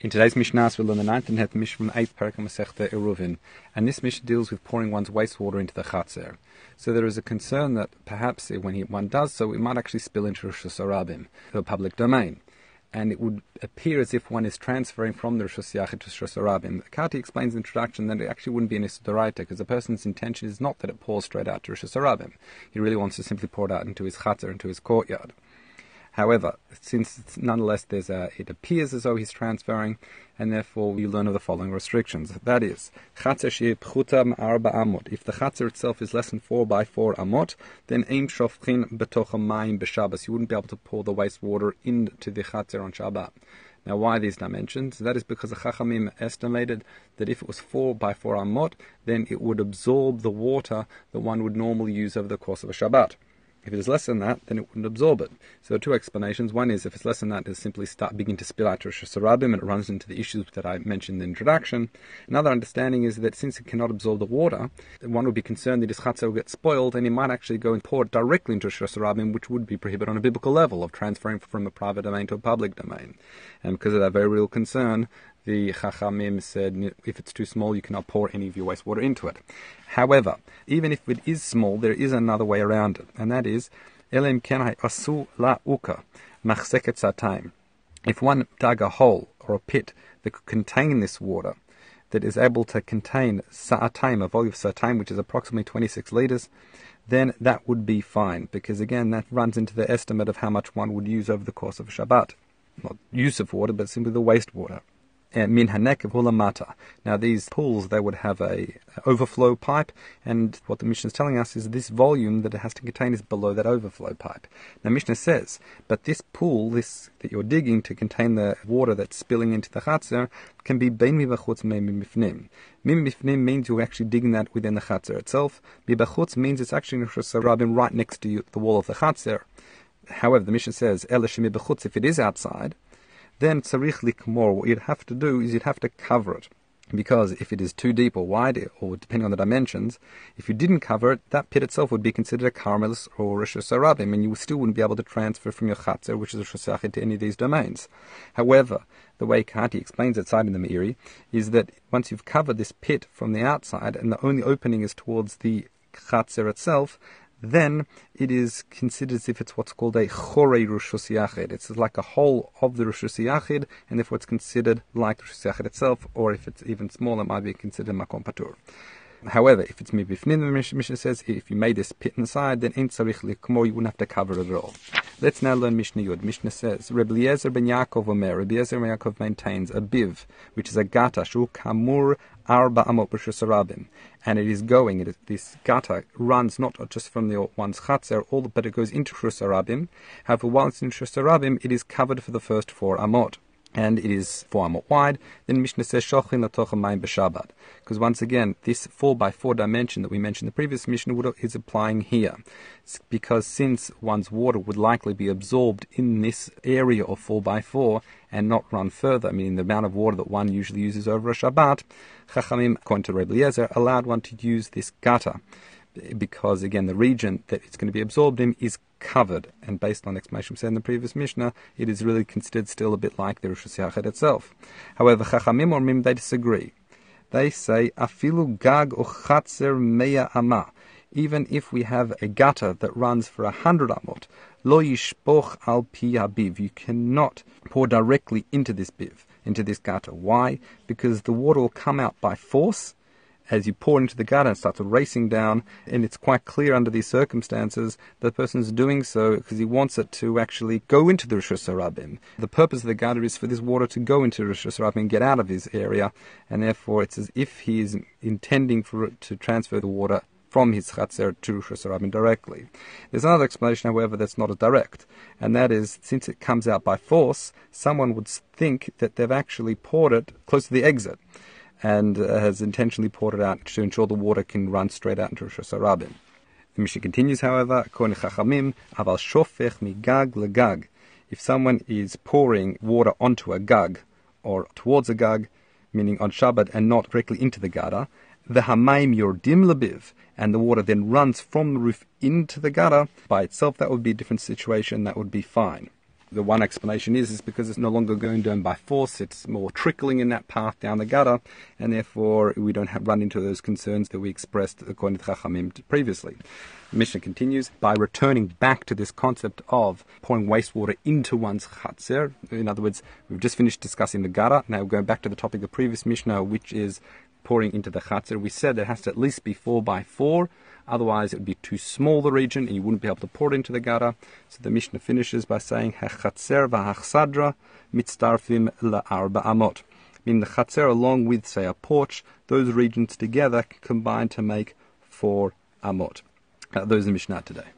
In today's Mishnah, we'll learn the ninth and tenth Mishnah from the eighth parak Masechta Eruvin, and this Mishnah deals with pouring one's wastewater into the chatzer. So there is a concern that perhaps when he, one does so, it might actually spill into reshut harabim, the public domain, and it would appear as if one is transferring from the Rosh Hashanah to reshut harabim. Kehati explains in the introduction that it actually wouldn't be an Isudoraita because the person's intention is not that it pours straight out to reshut harabim. He really wants to simply pour it out into his chatzer, into his courtyard. However, since nonetheless there's a, it appears as though he's transferring, and therefore we learn of the following restrictions. That is. If the chatzer itself is less than four by four amot, then aim shofchin betocha mayim b'Shabbos. You wouldn't be able to pour the wastewater into the chatzer on Shabbat. Now, why these dimensions? That is because the Chachamim estimated that if it was 4 by 4 amot, then it would absorb the water that one would normally use over the course of a Shabbat. If it is less than that, then it wouldn't absorb it. So two explanations. One is if it's less than that, it'll simply start begin to spill out to Sarabim and it runs into the issues that I mentioned in the introduction. Another understanding is that since it cannot absorb the water, one would be concerned that his chatzah will get spoiled and he might actually go and pour it directly into Sarabim, which would be prohibited on a biblical level of transferring from a private domain to a public domain. And because of that very real concern, the Chachamim said if it's too small, you cannot pour any of your wastewater into it. However, even if it is small, there is another way around it, and that is Elim kenai asu la uka machseket. If one dug a hole or a pit that could contain this water, that is able to contain sa'ataim, a volume of sa'ataim, which is approximately 26 liters, then that would be fine, because again, that runs into the estimate of how much one would use over the course of Shabbat. Not use of water, but simply the wastewater Uh, min hanekev hulamata. Now these pools they would have a overflow pipe, and what the Mishnah is telling us is this volume that it has to contain is below that overflow pipe. Now Mishnah says, but this pool, this that you're digging to contain the water that's spilling into the chatzar, can be bein mibachutz mimifnim. Mimifnim means you're actually digging that within the chatzar itself. Mibachutz means it's actually right next to you, the wall of the chatzar. However, the Mishnah says, if it is outside, then tzarich likmor, what you'd have to do is you'd have to cover it. Because if it is too deep or wide, or depending on the dimensions, if you didn't cover it, that pit itself would be considered a karmelis or reshut harabim, and you still wouldn't be able to transfer from your chatzar, which is a Rosh to any of these domains. However, the way Kehati explains it, citing the Meiri, is that once you've covered this pit from the outside, and the only opening is towards the chatzar itself, then it is considered as if it's what's called a chorei reshut hayachid. It's like a whole of the reshut hayachid, and therefore it's considered like the reshut hayachid itself, or if it's even smaller, it might be considered Makom Patur. However, if it's mibifnim, the Mishnah says, if you made this pit inside, then ain't tzarich likmo, you wouldn't have to cover it at all. Let's now learn Mishnah Yud. Mishnah says, Rebbe Eliezer ben Yaakov Omer, Rebbe Eliezer ben Yaakov maintains a biv, which is a gata, shu kamur arba amot b'shusarabim, and it is going, it is, this gata runs not just from the one's chatzer, all but it goes into shusarabim. However, once in shusarabim, it is covered for the first four amot and it is four amot wide, then Mishnah says shochin latocha mayim b'Shabbat. Because once again, this four by four dimension that we mentioned in the previous Mishnah would, is applying here. It's because since one's water would likely be absorbed in this area of four by four and not run further, meaning the amount of water that one usually uses over a Shabbat, Chachamim, according to Rebbe Eliezer, allowed one to use this gutter because again the region that it's going to be absorbed in is covered, and based on explanation we said in the previous Mishnah, it is really considered still a bit like the Rosh Hashanah itself. However, Chachamim or Mim they disagree. They say afilu gag uchatzer meya ama. Even if we have a gutter that runs for a hundred amot, lo yishpoch al pi abiv. You cannot pour directly into this biv, into this gutter. Why? Because the water will come out by force as you pour into the gutter, it starts racing down, and it's quite clear under these circumstances that the person's doing so because he wants it to actually go into the reshut harabim. The purpose of the gutter is for this water to go into reshut harabim and get out of his area, and therefore it's as if he is intending for it to transfer the water from his chatzer to reshut harabim directly. There's another explanation, however, that's not as direct, and that is since it comes out by force, someone would think that they've actually poured it close to the exit and uh, has intentionally poured it out to ensure the water can run straight out into reshut harabim. The Mishnah continues, however. If someone is pouring water onto a gag or towards a gag, meaning on Shabbat and not directly into the gutter, the hamaim yordim lebiv, and the water then runs from the roof into the gutter by itself, that would be a different situation. That would be fine. The one explanation is is because it's no longer going down by force; it's more trickling in that path down the gutter, and therefore we don't have run into those concerns that we expressed according to Chachamim previously. The Mishnah continues by returning back to this concept of pouring wastewater into one's chatzer. In other words, we've just finished discussing the gutter. Now we're going back to the topic of the previous Mishnah, which is pouring into the chatzer. We said it has to at least be four by four. Otherwise, it would be too small the region, and you wouldn't be able to pour it into the gutter. So the Mishnah finishes by saying hechatzer v'hachsadra mitzdarfim la'arba amot. Meaning the chatzer along with, say, a porch, those regions together combine to make four amot. Uh, those are the Mishnah today.